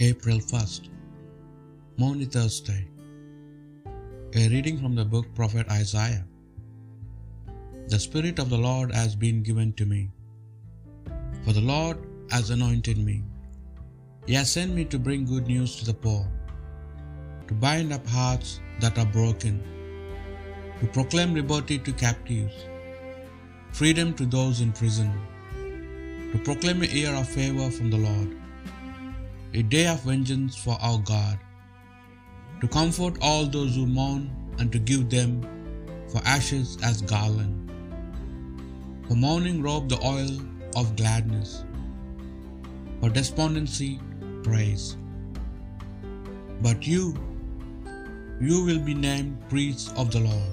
April 1st, Maundy Thursday. A reading from the book Prophet Isaiah. The Spirit of the Lord has been given to me, for the Lord has anointed me. He has sent me to bring good news to the poor, to bind up hearts that are broken, to proclaim liberty to captives, freedom to those in prison, to proclaim a year of favor from the Lord, a day of vengeance for our God, to comfort all those who mourn and to give them for ashes as garland. For mourning robe the oil of gladness, for despondency praise. But you, you will be named priests of the Lord.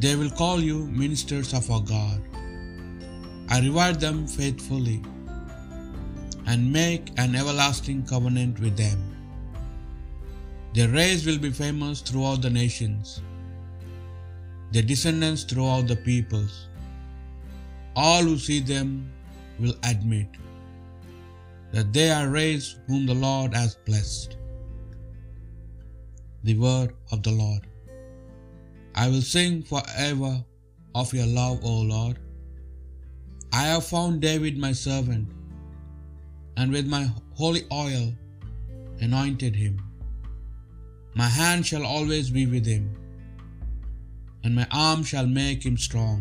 They will call you ministers of our God. I reward them faithfully and make an everlasting covenant with them. Their race will be famous throughout the nations, their descendants throughout the peoples. All who see them will admit that they are raised whom the Lord has blessed. The word of the Lord. I will sing forever of your love, O Lord. I have found David my servant, and with my holy oil anointed him. My hand shall always be with him, and my arm shall make him strong.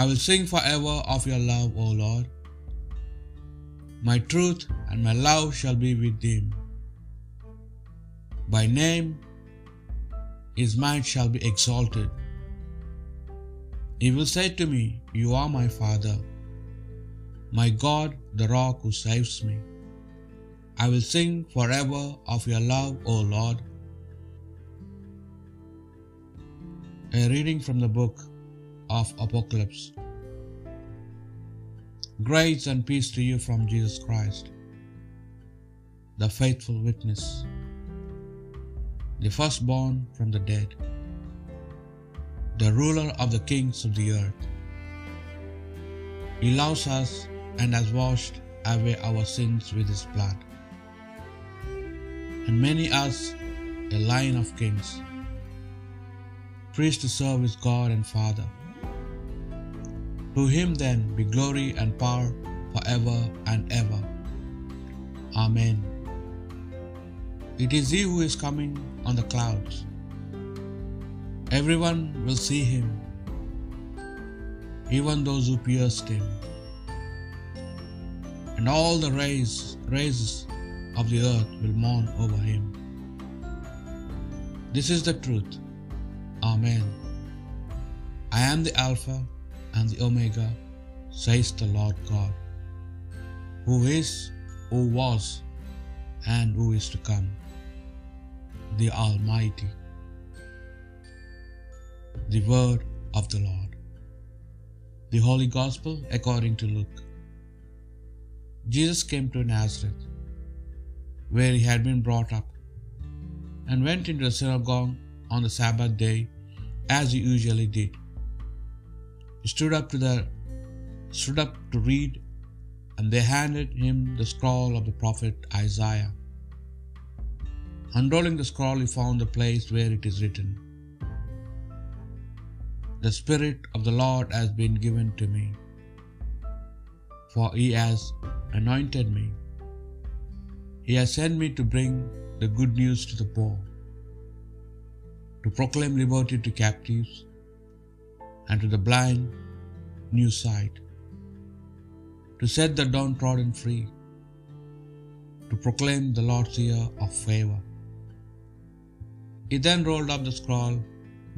I will sing forever of your love, O Lord. My truth and my love shall be with him. By name his might shall be exalted. He will say to me, You are my Father, my God, the rock who saves me. I will sing forever of your love, O Lord. A reading from the book of Apocalypse. Grace and peace to you from Jesus Christ, the faithful witness, the firstborn from the dead, the ruler of the kings of the earth. He loves us and has washed away our sins with his blood, and many us a line of kings, priests to serve his God and Father. To him then be glory and power forever and ever. Amen. It is he who is coming on the clouds. Everyone will see him, even those who pierced him. And all the race, races of the earth will mourn over him. This is the truth. Amen. I am the Alpha and the Omega, says the Lord God, who is, who was, and who is to come, the Almighty. The Word of the Lord. The Holy Gospel according to Luke. Jesus came to Nazareth, where he had been brought up, and went into the synagogue on the Sabbath day, as he usually did. He stood up to the stood up to read, and they handed him the scroll of the prophet Isaiah. Unrolling the scroll, he found the place where it is written, The Spirit of the Lord has been given to me, for he has anointed me. He has sent me to bring the good news to the poor, to proclaim liberty to captives, and to the blind new sight, to set the downtrodden free, to proclaim the Lord's year of favor. He then rolled up the scroll,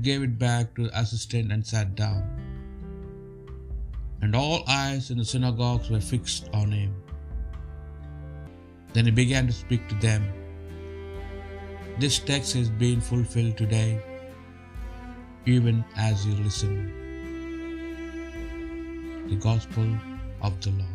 gave it back to the assistant, and sat down. And all eyes in the synagogues were fixed on him. Then he began to speak to them. This text is being fulfilled today, even as you listen. The Gospel of the Lord.